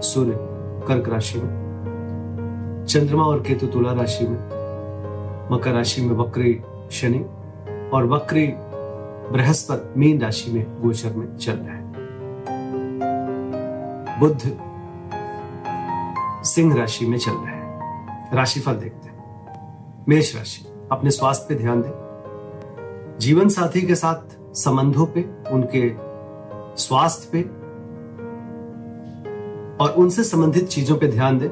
सूर्य, कर्क राशि में, चंद्रमा और केतु तुला राशि में, मकर राशि में वक्री शनि और वक्री बृहस्पति मीन राशि में गोचर में चल रहे हैं। बुद्ध सिंह राशि में चल रहे हैं। राशिफल देखते हैं। मेष राशि, अपने स्वास्थ्य पे ध्यान दें। जीवन साथी के साथ संबंधों पे, उनके स्वास्थ्य पे और उनसे संबंधित चीज़ों पे ध्यान दें।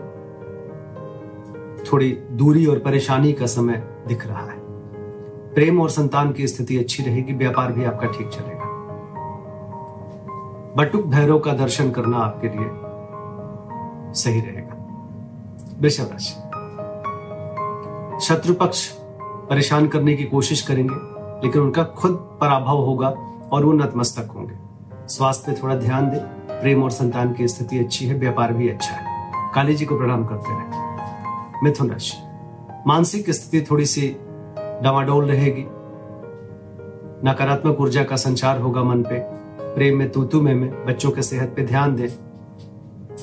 थोड़ी दूरी और परेशानी का समय दिख रहा है। प्रेम और संतान की स्थिति अच्छी रहेगी, व्यापार भी आपका ठीक चलेगा। बटुक भैरव का दर्शन करना आपके लिए सही रहेगा। वृषभ राशि शत्रु पक्ष परेशान करने की कोशिश करेंगे, लेकिन उनका खुद पराभव होगा और वो नतमस्तक होंगे। स्वास्थ्य पे थोड़ा ध्यान दें। प्रेम और संतान की स्थिति अच्छी है व्यापार भी अच्छा है। काली जी को प्रणाम करते रहे। मिथुन राशि। मानसिक स्थिति थोड़ी सी डवाडोल रहेगी। नकारात्मक ऊर्जा का संचार होगा मन पे। प्रेम में तूतु में, में बच्चों के सेहत पे ध्यान दें।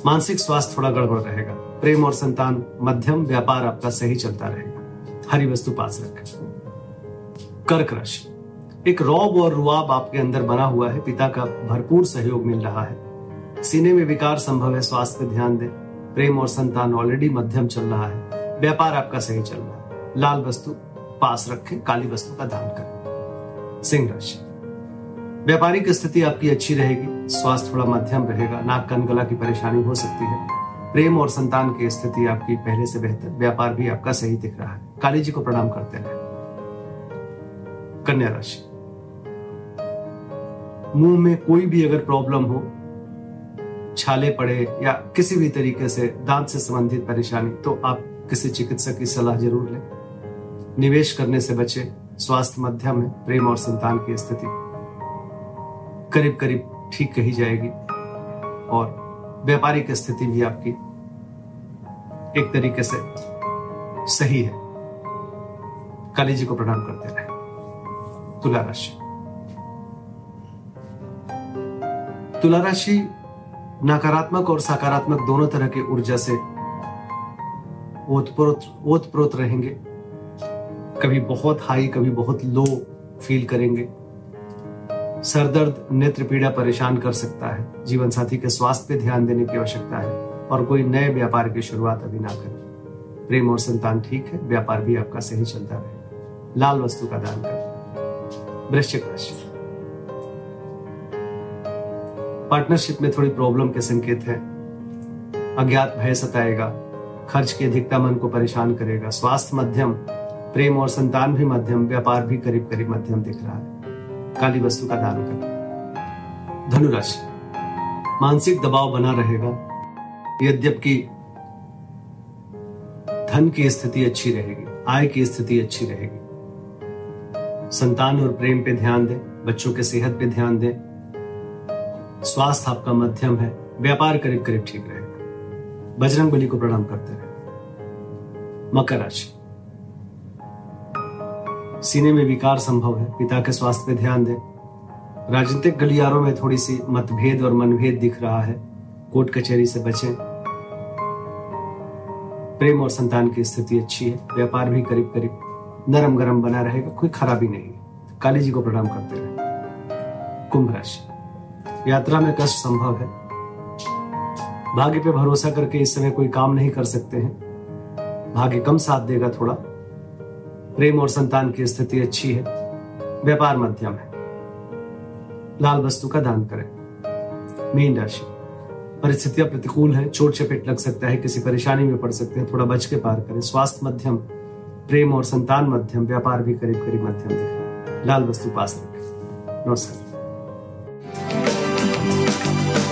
मानसिक स्वास्थ्य थोड़ा गड़बड़ रहेगा। प्रेम और संतान मध्यम व्यापार आपका सही चलता रहेगा। हरी वस्तु पास रखें। कर्क राशि। एक रौब और रुआब आपके अंदर बना हुआ है। पिता का भरपूर सहयोग मिल रहा है। सीने में विकार संभव है, स्वास्थ्य ध्यान दें। प्रेम और संतान ऑलरेडी मध्यम चल रहा है। व्यापार आपका सही चल रहा है। लाल वस्तु पास रखें, काली वस्तु का दान करें। सिंह राशि। व्यापारिक स्थिति आपकी अच्छी रहेगी। स्वास्थ्य थोड़ा मध्यम रहेगा। नाक, कन, गला की परेशानी हो सकती है। प्रेम और संतान की स्थिति आपकी पहले से बेहतर। व्यापार भी आपका सही दिख रहा है। काली जी को प्रणाम करते रहे कन्या राशि। मुँह में कोई भी अगर प्रॉब्लम हो छाले पड़े या किसी भी तरीके से दांत से संबंधित परेशानी तो आप किसी चिकित्सक की सलाह ज़रूर लें। निवेश करने से बचे स्वास्थ्य मध्यम है, प्रेम और संतान की स्थिति करीब करीब ठीक कही जाएगी और व्यापारिक स्थिति भी आपकी एक तरीके से सही है। काली जी को प्रणाम करते रहे। तुला राशि। तुला राशि नकारात्मक और सकारात्मक दोनों तरह की ऊर्जा से ओतप्रोत रहेंगे। कभी बहुत हाई कभी बहुत लो फील करेंगे। सरदर्द नेत्र पीड़ा परेशान कर सकता है। जीवन साथी के स्वास्थ्य पे ध्यान देने की आवश्यकता है और कोई नए व्यापार की शुरुआत अभी ना करें। प्रेम और संतान ठीक है, व्यापार भी आपका सही चलता रहे। लाल वस्तु का दान करें। वृश्चिक राशि। पार्टनरशिप में थोड़ी प्रॉब्लम के संकेत है। अज्ञात भय सताएगा, खर्च की अधिकता मन को परेशान करेगा, स्वास्थ्य मध्यम, प्रेम और संतान भी मध्यम, व्यापार भी करीब करीब मध्यम दिख रहा है। काली वस्तु का दान करें। धनुराशि। मानसिक दबाव बना रहेगा, यद्यपि धन की स्थिति अच्छी रहेगी, आय की स्थिति अच्छी रहेगी। संतान और प्रेम पे ध्यान दें, बच्चों के सेहत पे ध्यान दें स्वास्थ्य आपका मध्यम है, व्यापार करीब करीब ठीक रहेगा। बजरंग बली को प्रणाम करते रहे। मकर राशि। सीने में विकार संभव है, पिता के स्वास्थ्य पे ध्यान दें। राजनीतिक गलियारों में थोड़ी सी मतभेद और मनभेद दिख रहा है। कोर्ट कचहरी से बचें। प्रेम और संतान की स्थिति अच्छी है, व्यापार भी करीब करीब नरम गरम बना रहेगा, कोई खराबी नहीं काली जी को प्रणाम करते रहे। कुंभ राशि। यात्रा में कष्ट संभव है। भाग्य पे भरोसा करके इस समय कोई काम नहीं कर सकते हैं। भाग्य कम साथ देगा थोड़ा। प्रेम और संतान की स्थिति अच्छी है। व्यापार मध्यम है। लाल वस्तु का दान करें। मीन राशि। परिस्थितियाँ प्रतिकूल है। चोट चपेट लग सकता है। किसी परेशानी में पड़ सकते हैं। थोड़ा बच के पार करें। स्वास्थ्य मध्यम, प्रेम और संतान मध्यम। व्यापार भी करीब करीब मध्यम लाल वस्तु पास रखें। नमस्कार।